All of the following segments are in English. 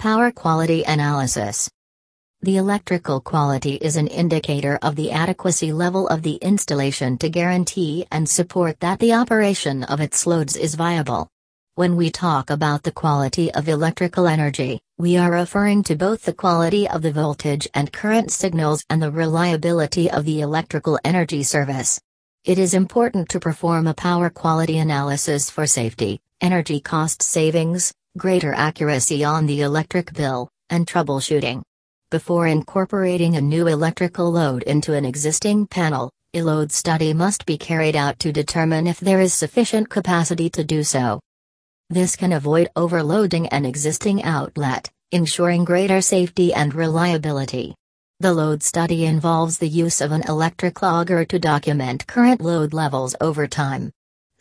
Power quality analysis. The electrical quality is an indicator of the adequacy level of the installation to guarantee and support that the operation of its loads is viable. When we talk about the quality of electrical energy, we are referring to both the quality of the voltage and current signals and the reliability of the electrical energy service. It is important to perform a power quality analysis for safety, energy cost savings, greater accuracy on the electric bill, and troubleshooting. Before incorporating a new electrical load into an existing panel, a load study must be carried out to determine if there is sufficient capacity to do so. This can avoid overloading an existing outlet, ensuring greater safety and reliability. The load study involves the use of an electric logger to document current load levels over time.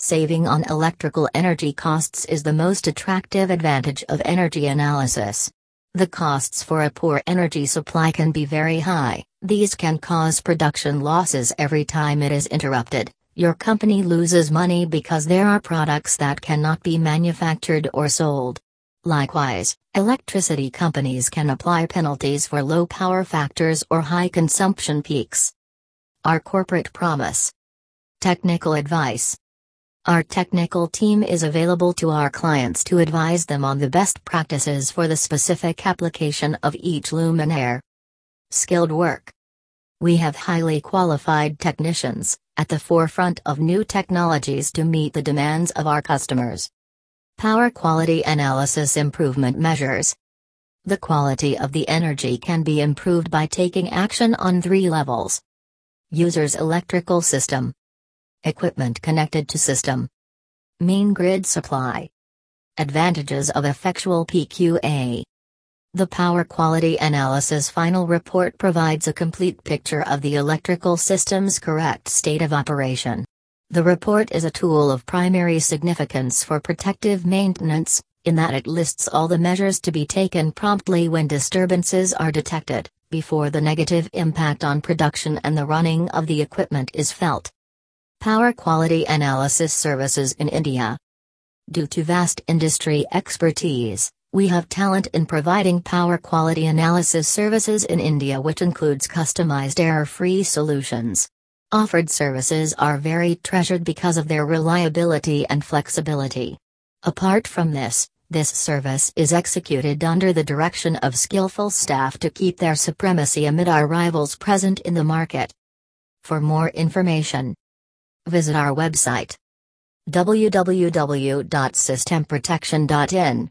Saving on electrical energy costs is the most attractive advantage of energy analysis. The costs for a poor energy supply can be very high, these can cause production losses every time it is interrupted. Your company loses money because there are products that cannot be manufactured or sold. Likewise, electricity companies can apply penalties for low power factors or high consumption peaks. Our corporate promise. Technical advice. Our technical team is available to our clients to advise them on the best practices for the specific application of each luminaire. Skilled work. We have highly qualified technicians, at the forefront of new technologies to meet the demands of our customers. Power quality analysis improvement measures. The quality of the energy can be improved by taking action on three levels. User's electrical system, Equipment connected to system. Main grid supply. Advantages of effectual PQA. The Power Quality Analysis final report provides a complete picture of the electrical system's correct state of operation. The report is a tool of primary significance for protective maintenance, in that it lists all the measures to be taken promptly when disturbances are detected, before the negative impact on production and the running of the equipment is felt. Power Quality Analysis Services in India. Due to vast industry expertise, we have talent in providing power quality analysis services in India, which includes customized error free solutions. Offered services are very treasured because of their reliability and flexibility. Apart from this, this service is executed under the direction of skillful staff to keep their supremacy amid our rivals present in the market. For more information, Visit our website www.systemprotection.in